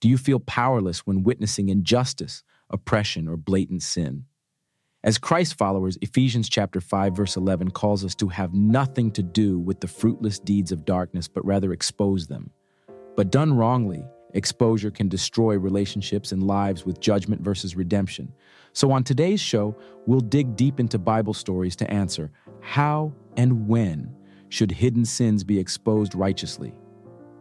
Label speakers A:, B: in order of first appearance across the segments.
A: Do you feel powerless when witnessing injustice, oppression, or blatant sin? As Christ followers, Ephesians chapter 5 verse 11 calls us to have nothing to do with the fruitless deeds of darkness, but rather expose them. But done wrongly, exposure can destroy relationships and lives with judgment versus redemption. So on today's show, we'll dig deep into Bible stories to answer how and when should hidden sins be exposed righteously?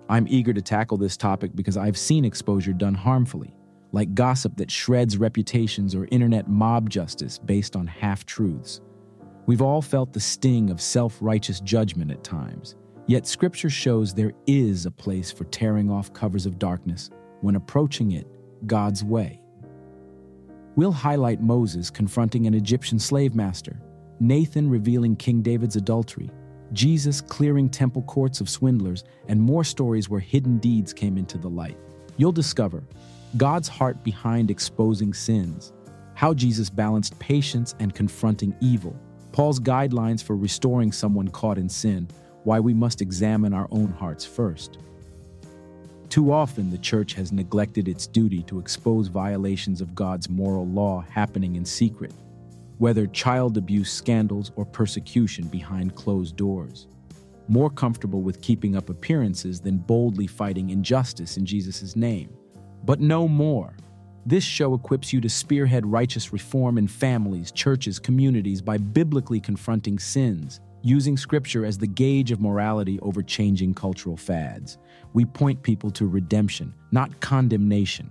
A: I'm eager to tackle this topic because I've seen exposure done harmfully like gossip that shreds reputations or internet mob justice based on half truths. We've all felt the sting of self righteous judgment at times, yet Scripture shows there is a place for tearing off covers of darkness when approaching it God's way. We'll highlight Moses confronting an Egyptian slave master, Nathan revealing King David's adultery, Jesus clearing temple courts of swindlers, and more stories where hidden deeds came into the light. You'll discover God's heart behind exposing sins, how Jesus balanced patience and confronting evil, Paul's guidelines for restoring someone caught in sin, why we must examine our own hearts first. Too often, the church has neglected its duty to expose violations of God's moral law happening in secret, whether child abuse scandals or persecution behind closed doors. More comfortable with keeping up appearances than boldly fighting injustice in Jesus' name but no more. This show equips you to spearhead righteous reform in families, churches, communities by biblically confronting sins, using scripture as the gauge of morality over changing cultural fads. We point people to redemption, not condemnation.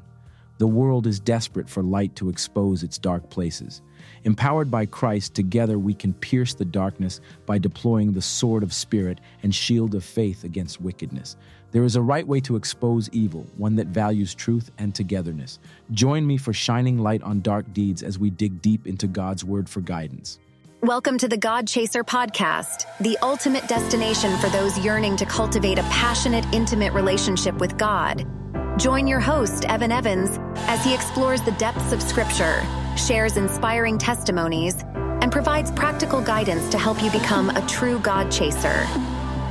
A: The world is desperate for light to expose its dark places. Empowered by Christ, together we can pierce the darkness by deploying the sword of spirit and shield of faith against wickedness. There is a right way to expose evil, one that values truth and togetherness. Join me for shining light on dark deeds as we dig deep into God's word for guidance.
B: Welcome to the God Chaser podcast, the ultimate destination for those yearning to cultivate a passionate, intimate relationship with God. Join your host, Evan Evans, as he explores the depths of Scripture shares inspiring testimonies, and provides practical guidance to help you become a true God chaser.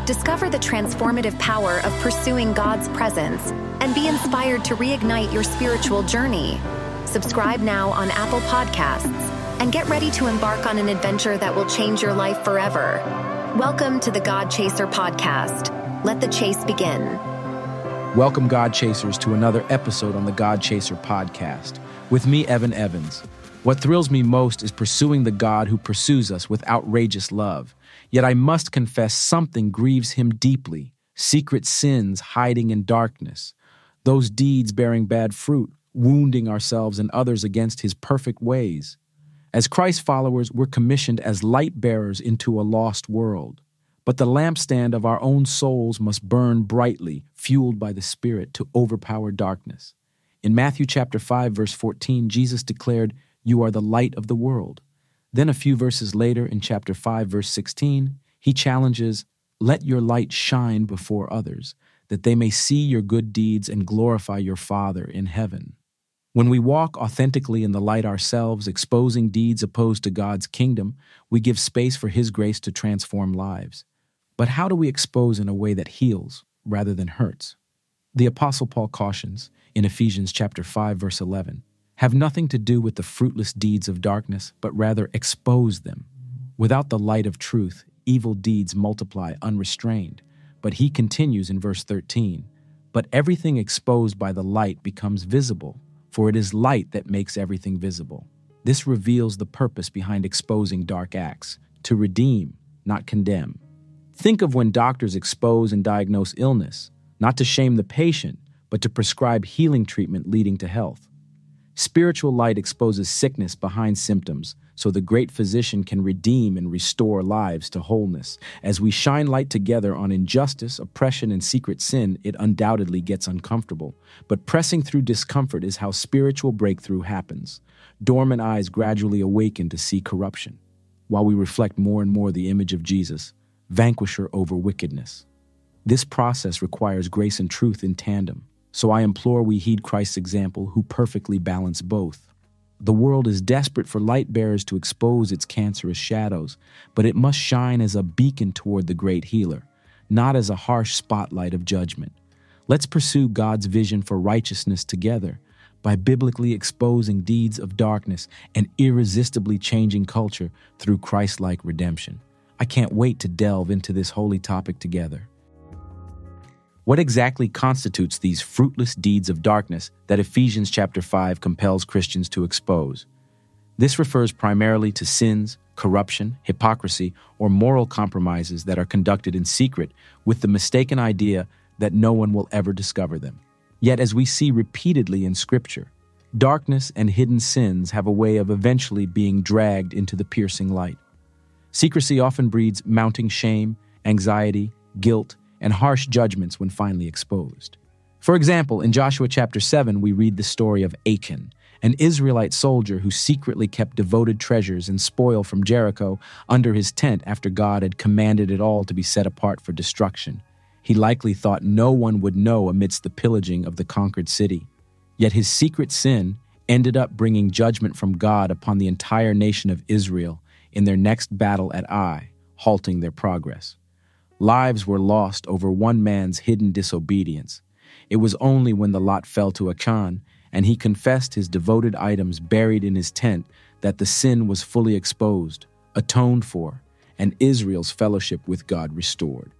B: Discover the transformative power of pursuing God's presence and be inspired to reignite your spiritual journey. Subscribe now on Apple Podcasts and get ready to embark on an adventure that will change your life forever. Welcome to the God Chaser podcast. Let the chase begin.
A: Welcome, God Chasers, to another episode on the God Chaser podcast. With me, Evan Evans. What thrills me most is pursuing the God who pursues us with outrageous love. Yet I must confess something grieves him deeply secret sins hiding in darkness, those deeds bearing bad fruit, wounding ourselves and others against his perfect ways. As Christ followers, we're commissioned as light bearers into a lost world. But the lampstand of our own souls must burn brightly, fueled by the Spirit to overpower darkness. In Matthew chapter 5 verse 14, Jesus declared, "You are the light of the world." Then a few verses later in chapter 5 verse 16, he challenges, "Let your light shine before others, that they may see your good deeds and glorify your Father in heaven." When we walk authentically in the light ourselves, exposing deeds opposed to God's kingdom, we give space for His grace to transform lives. But how do we expose in a way that heals rather than hurts? The apostle Paul cautions in Ephesians chapter 5 verse 11 have nothing to do with the fruitless deeds of darkness, but rather expose them. Without the light of truth, evil deeds multiply unrestrained. But he continues in verse 13, but everything exposed by the light becomes visible, for it is light that makes everything visible. This reveals the purpose behind exposing dark acts to redeem, not condemn. Think of when doctors expose and diagnose illness, not to shame the patient, but to prescribe healing treatment leading to health. Spiritual light exposes sickness behind symptoms, so the great physician can redeem and restore lives to wholeness. As we shine light together on injustice, oppression, and secret sin, it undoubtedly gets uncomfortable. But pressing through discomfort is how spiritual breakthrough happens. Dormant eyes gradually awaken to see corruption, while we reflect more and more the image of Jesus, vanquisher over wickedness. This process requires grace and truth in tandem. So I implore we heed Christ's example, who perfectly balanced both. The world is desperate for light bearers to expose its cancerous shadows, but it must shine as a beacon toward the great healer, not as a harsh spotlight of judgment. Let's pursue God's vision for righteousness together by biblically exposing deeds of darkness and irresistibly changing culture through Christ like redemption. I can't wait to delve into this holy topic together. What exactly constitutes these fruitless deeds of darkness that Ephesians chapter 5 compels Christians to expose? This refers primarily to sins, corruption, hypocrisy, or moral compromises that are conducted in secret with the mistaken idea that no one will ever discover them. Yet, as we see repeatedly in Scripture, darkness and hidden sins have a way of eventually being dragged into the piercing light. Secrecy often breeds mounting shame, anxiety, guilt, and harsh judgments when finally exposed. For example, in Joshua chapter 7, we read the story of Achan, an Israelite soldier who secretly kept devoted treasures and spoil from Jericho under his tent after God had commanded it all to be set apart for destruction. He likely thought no one would know amidst the pillaging of the conquered city. Yet his secret sin ended up bringing judgment from God upon the entire nation of Israel in their next battle at Ai, halting their progress. Lives were lost over one man's hidden disobedience. It was only when the lot fell to Achan and he confessed his devoted items buried in his tent that the sin was fully exposed, atoned for, and Israel's fellowship with God restored.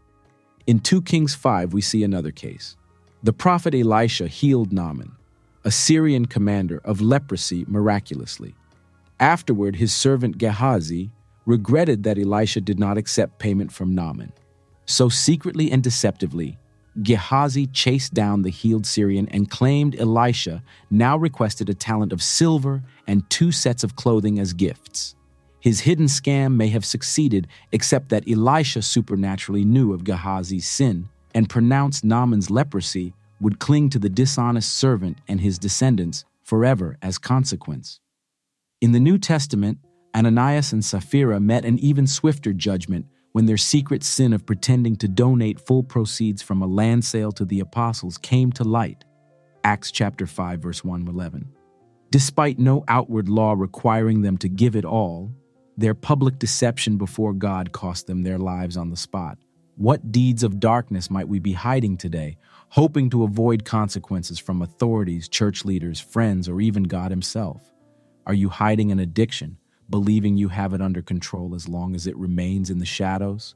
A: In 2 Kings 5, we see another case. The prophet Elisha healed Naaman, a Syrian commander, of leprosy miraculously. Afterward, his servant Gehazi regretted that Elisha did not accept payment from Naaman. So, secretly and deceptively, Gehazi chased down the healed Syrian and claimed Elisha now requested a talent of silver and two sets of clothing as gifts. His hidden scam may have succeeded, except that Elisha supernaturally knew of Gehazi's sin and pronounced Naaman's leprosy would cling to the dishonest servant and his descendants forever as consequence. In the New Testament, Ananias and Sapphira met an even swifter judgment when their secret sin of pretending to donate full proceeds from a land sale to the apostles came to light. Acts chapter 5 verse 1 11. Despite no outward law requiring them to give it all, their public deception before God cost them their lives on the spot. What deeds of darkness might we be hiding today, hoping to avoid consequences from authorities, church leaders, friends, or even God Himself? Are you hiding an addiction, believing you have it under control as long as it remains in the shadows.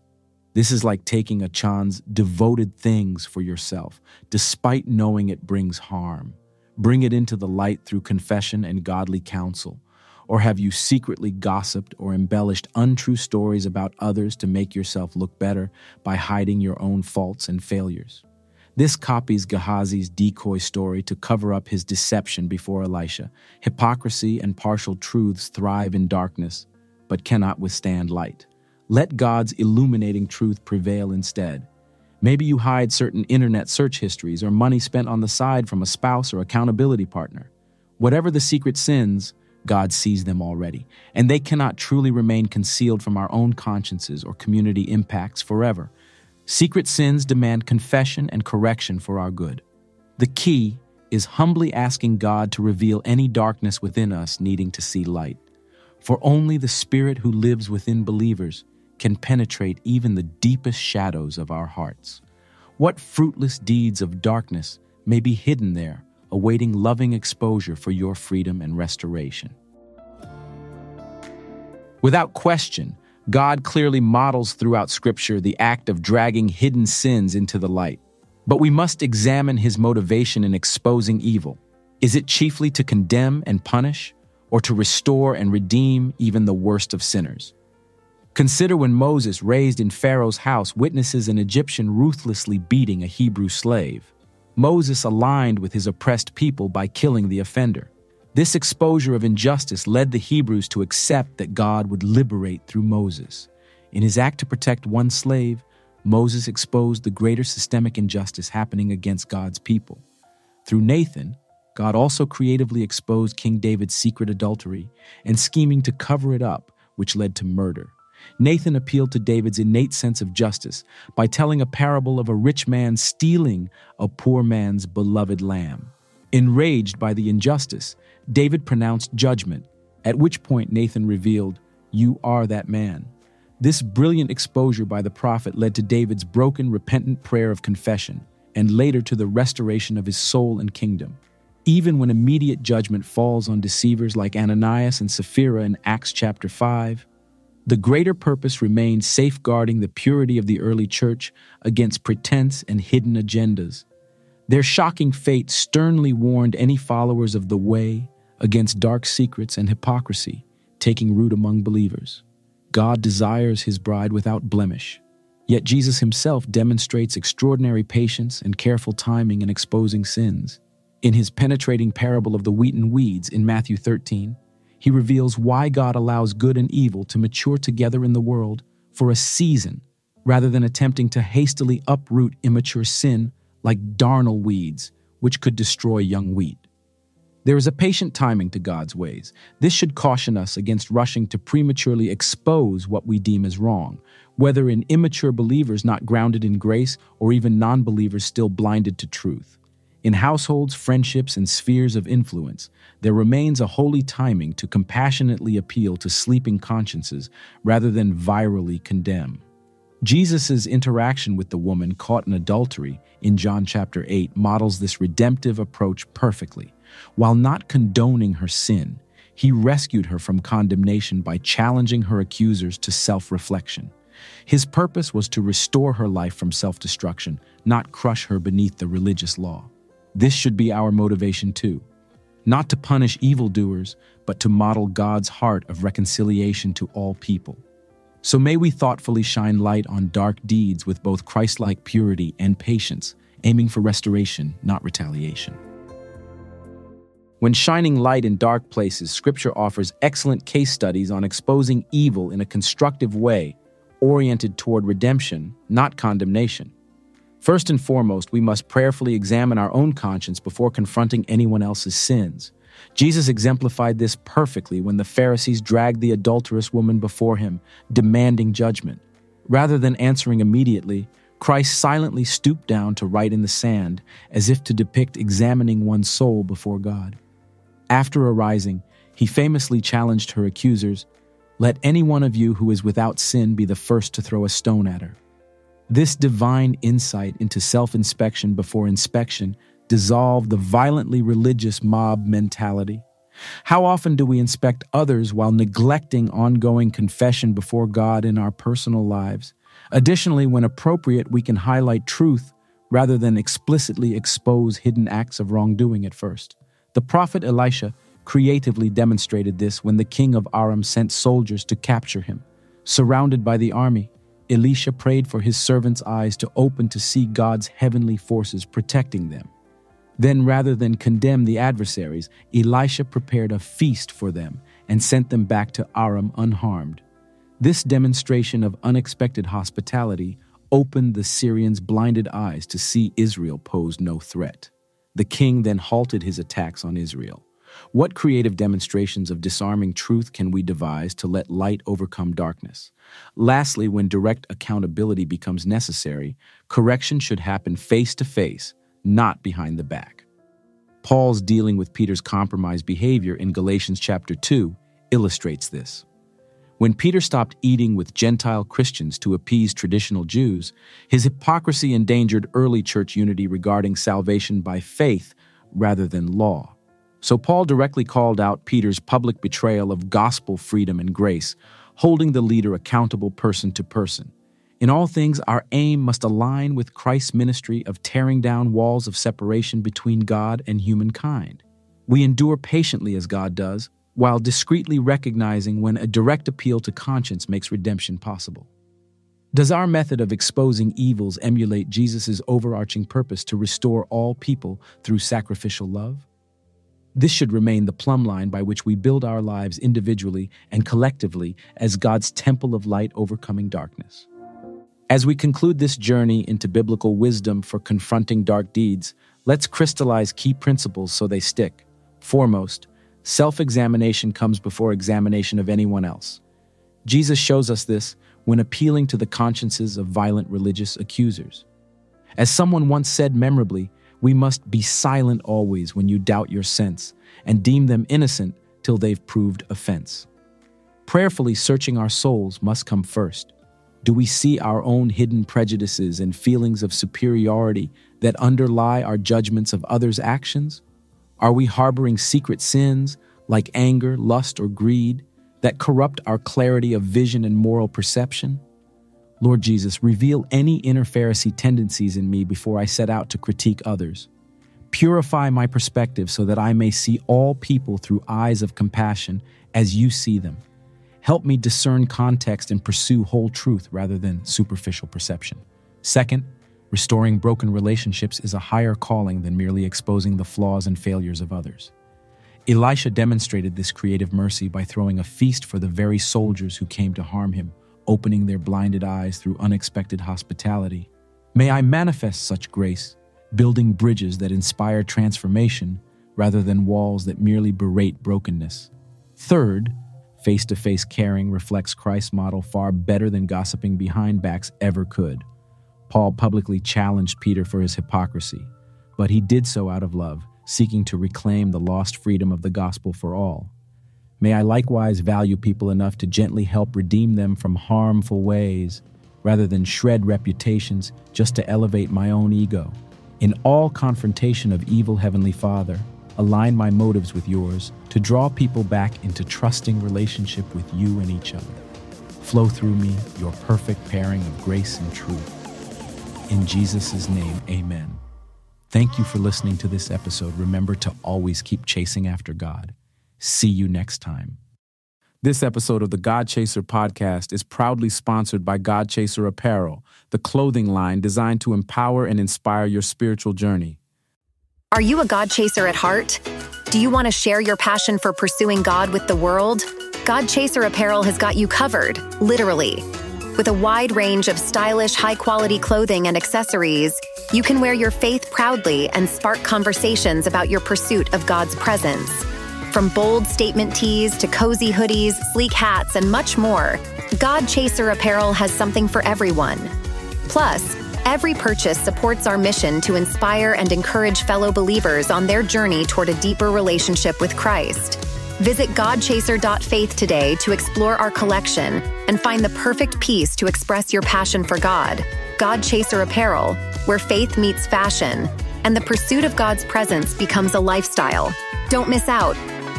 A: This is like taking a Achan's devoted things for yourself, despite knowing it brings harm. Bring it into the light through confession and godly counsel. Or have you secretly gossiped or embellished untrue stories about others to make yourself look better by hiding your own faults and failures? This copies Gehazi's decoy story to cover up his deception before Elisha. Hypocrisy and partial truths thrive in darkness, but cannot withstand light. Let God's illuminating truth prevail instead. Maybe you hide certain internet search histories or money spent on the side from a spouse or accountability partner. Whatever the secret sins, God sees them already, and they cannot truly remain concealed from our own consciences or community impacts forever. Secret sins demand confession and correction for our good. The key is humbly asking God to reveal any darkness within us needing to see light. For only the Spirit who lives within believers can penetrate even the deepest shadows of our hearts. What fruitless deeds of darkness may be hidden there, awaiting loving exposure for your freedom and restoration? Without question, God clearly models throughout Scripture the act of dragging hidden sins into the light. But we must examine his motivation in exposing evil. Is it chiefly to condemn and punish, or to restore and redeem even the worst of sinners? Consider when Moses, raised in Pharaoh's house, witnesses an Egyptian ruthlessly beating a Hebrew slave. Moses aligned with his oppressed people by killing the offender. This exposure of injustice led the Hebrews to accept that God would liberate through Moses. In his act to protect one slave, Moses exposed the greater systemic injustice happening against God's people. Through Nathan, God also creatively exposed King David's secret adultery and scheming to cover it up, which led to murder. Nathan appealed to David's innate sense of justice by telling a parable of a rich man stealing a poor man's beloved lamb. Enraged by the injustice, David pronounced judgment, at which point Nathan revealed, You are that man. This brilliant exposure by the prophet led to David's broken, repentant prayer of confession, and later to the restoration of his soul and kingdom. Even when immediate judgment falls on deceivers like Ananias and Sapphira in Acts chapter 5, the greater purpose remains safeguarding the purity of the early church against pretense and hidden agendas. Their shocking fate sternly warned any followers of the way against dark secrets and hypocrisy taking root among believers. God desires his bride without blemish. Yet Jesus himself demonstrates extraordinary patience and careful timing in exposing sins. In his penetrating parable of the wheat and weeds in Matthew 13, he reveals why God allows good and evil to mature together in the world for a season rather than attempting to hastily uproot immature sin like darnel weeds, which could destroy young wheat. There is a patient timing to God's ways. This should caution us against rushing to prematurely expose what we deem as wrong, whether in immature believers not grounded in grace or even non believers still blinded to truth. In households, friendships, and spheres of influence, there remains a holy timing to compassionately appeal to sleeping consciences rather than virally condemn. Jesus' interaction with the woman caught in adultery in John chapter 8 models this redemptive approach perfectly. While not condoning her sin, he rescued her from condemnation by challenging her accusers to self reflection. His purpose was to restore her life from self destruction, not crush her beneath the religious law. This should be our motivation too. Not to punish evildoers, but to model God's heart of reconciliation to all people. So may we thoughtfully shine light on dark deeds with both Christ like purity and patience, aiming for restoration, not retaliation. When shining light in dark places, Scripture offers excellent case studies on exposing evil in a constructive way, oriented toward redemption, not condemnation. First and foremost, we must prayerfully examine our own conscience before confronting anyone else's sins. Jesus exemplified this perfectly when the Pharisees dragged the adulterous woman before him, demanding judgment. Rather than answering immediately, Christ silently stooped down to write in the sand, as if to depict examining one's soul before God. After arising, he famously challenged her accusers Let any one of you who is without sin be the first to throw a stone at her. This divine insight into self inspection before inspection dissolved the violently religious mob mentality. How often do we inspect others while neglecting ongoing confession before God in our personal lives? Additionally, when appropriate, we can highlight truth rather than explicitly expose hidden acts of wrongdoing at first. The prophet Elisha creatively demonstrated this when the king of Aram sent soldiers to capture him. Surrounded by the army, Elisha prayed for his servants' eyes to open to see God's heavenly forces protecting them. Then, rather than condemn the adversaries, Elisha prepared a feast for them and sent them back to Aram unharmed. This demonstration of unexpected hospitality opened the Syrians' blinded eyes to see Israel posed no threat. The king then halted his attacks on Israel. What creative demonstrations of disarming truth can we devise to let light overcome darkness? Lastly, when direct accountability becomes necessary, correction should happen face to face, not behind the back. Paul's dealing with Peter's compromised behavior in Galatians chapter 2 illustrates this. When Peter stopped eating with Gentile Christians to appease traditional Jews, his hypocrisy endangered early church unity regarding salvation by faith rather than law. So Paul directly called out Peter's public betrayal of gospel freedom and grace, holding the leader accountable person to person. In all things, our aim must align with Christ's ministry of tearing down walls of separation between God and humankind. We endure patiently as God does, while discreetly recognizing when a direct appeal to conscience makes redemption possible. Does our method of exposing evils emulate Jesus' overarching purpose to restore all people through sacrificial love? This should remain the plumb line by which we build our lives individually and collectively as God's temple of light overcoming darkness. As we conclude this journey into biblical wisdom for confronting dark deeds, let's crystallize key principles so they stick. Foremost, self examination comes before examination of anyone else. Jesus shows us this when appealing to the consciences of violent religious accusers. As someone once said memorably, we must be silent always when you doubt your sense, and deem them innocent till they've proved offense. Prayerfully searching our souls must come first. Do we see our own hidden prejudices and feelings of superiority that underlie our judgments of others' actions? Are we harboring secret sins like anger, lust, or greed that corrupt our clarity of vision and moral perception? Lord Jesus, reveal any inner Pharisee tendencies in me before I set out to critique others. Purify my perspective so that I may see all people through eyes of compassion as you see them. Help me discern context and pursue whole truth rather than superficial perception. Second, restoring broken relationships is a higher calling than merely exposing the flaws and failures of others. Elisha demonstrated this creative mercy by throwing a feast for the very soldiers who came to harm him, opening their blinded eyes through unexpected hospitality. May I manifest such grace, building bridges that inspire transformation rather than walls that merely berate brokenness. Third, Face to face caring reflects Christ's model far better than gossiping behind backs ever could. Paul publicly challenged Peter for his hypocrisy, but he did so out of love, seeking to reclaim the lost freedom of the gospel for all. May I likewise value people enough to gently help redeem them from harmful ways, rather than shred reputations just to elevate my own ego. In all confrontation of evil Heavenly Father, align my motives with yours to draw people back into trusting relationship with you and each other. Flow through me your perfect pairing of grace and truth. In Jesus' name, amen. Thank you for listening to this episode. Remember to always keep chasing after God. See you next time. This episode of the God Chaser podcast is proudly sponsored by God Chaser Apparel, the clothing line designed to empower and inspire your spiritual journey.
B: Are you a God chaser at heart? Do you want to share your passion for pursuing God with the world? God Chaser Apparel has got you covered, literally. With a wide range of stylish, high quality clothing and accessories, you can wear your faith proudly and spark conversations about your pursuit of God's presence. From bold statement tees to cozy hoodies, sleek hats, and much more, God Chaser Apparel has something for everyone. Plus, Every purchase supports our mission to inspire and encourage fellow believers on their journey toward a deeper relationship with Christ. Visit GodChaser.faith today to explore our collection and find the perfect piece to express your passion for God. God Chaser Apparel, where faith meets fashion, and the pursuit of God's presence becomes a lifestyle. Don't miss out.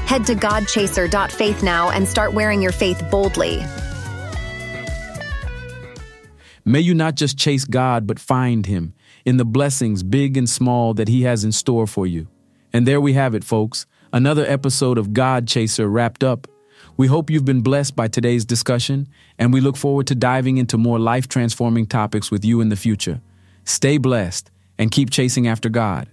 B: Head to GodChaser.faith now and start wearing your faith boldly.
A: May you not just chase God, but find Him in the blessings, big and small, that He has in store for you. And there we have it, folks. Another episode of God Chaser wrapped up. We hope you've been blessed by today's discussion, and we look forward to diving into more life transforming topics with you in the future. Stay blessed and keep chasing after God.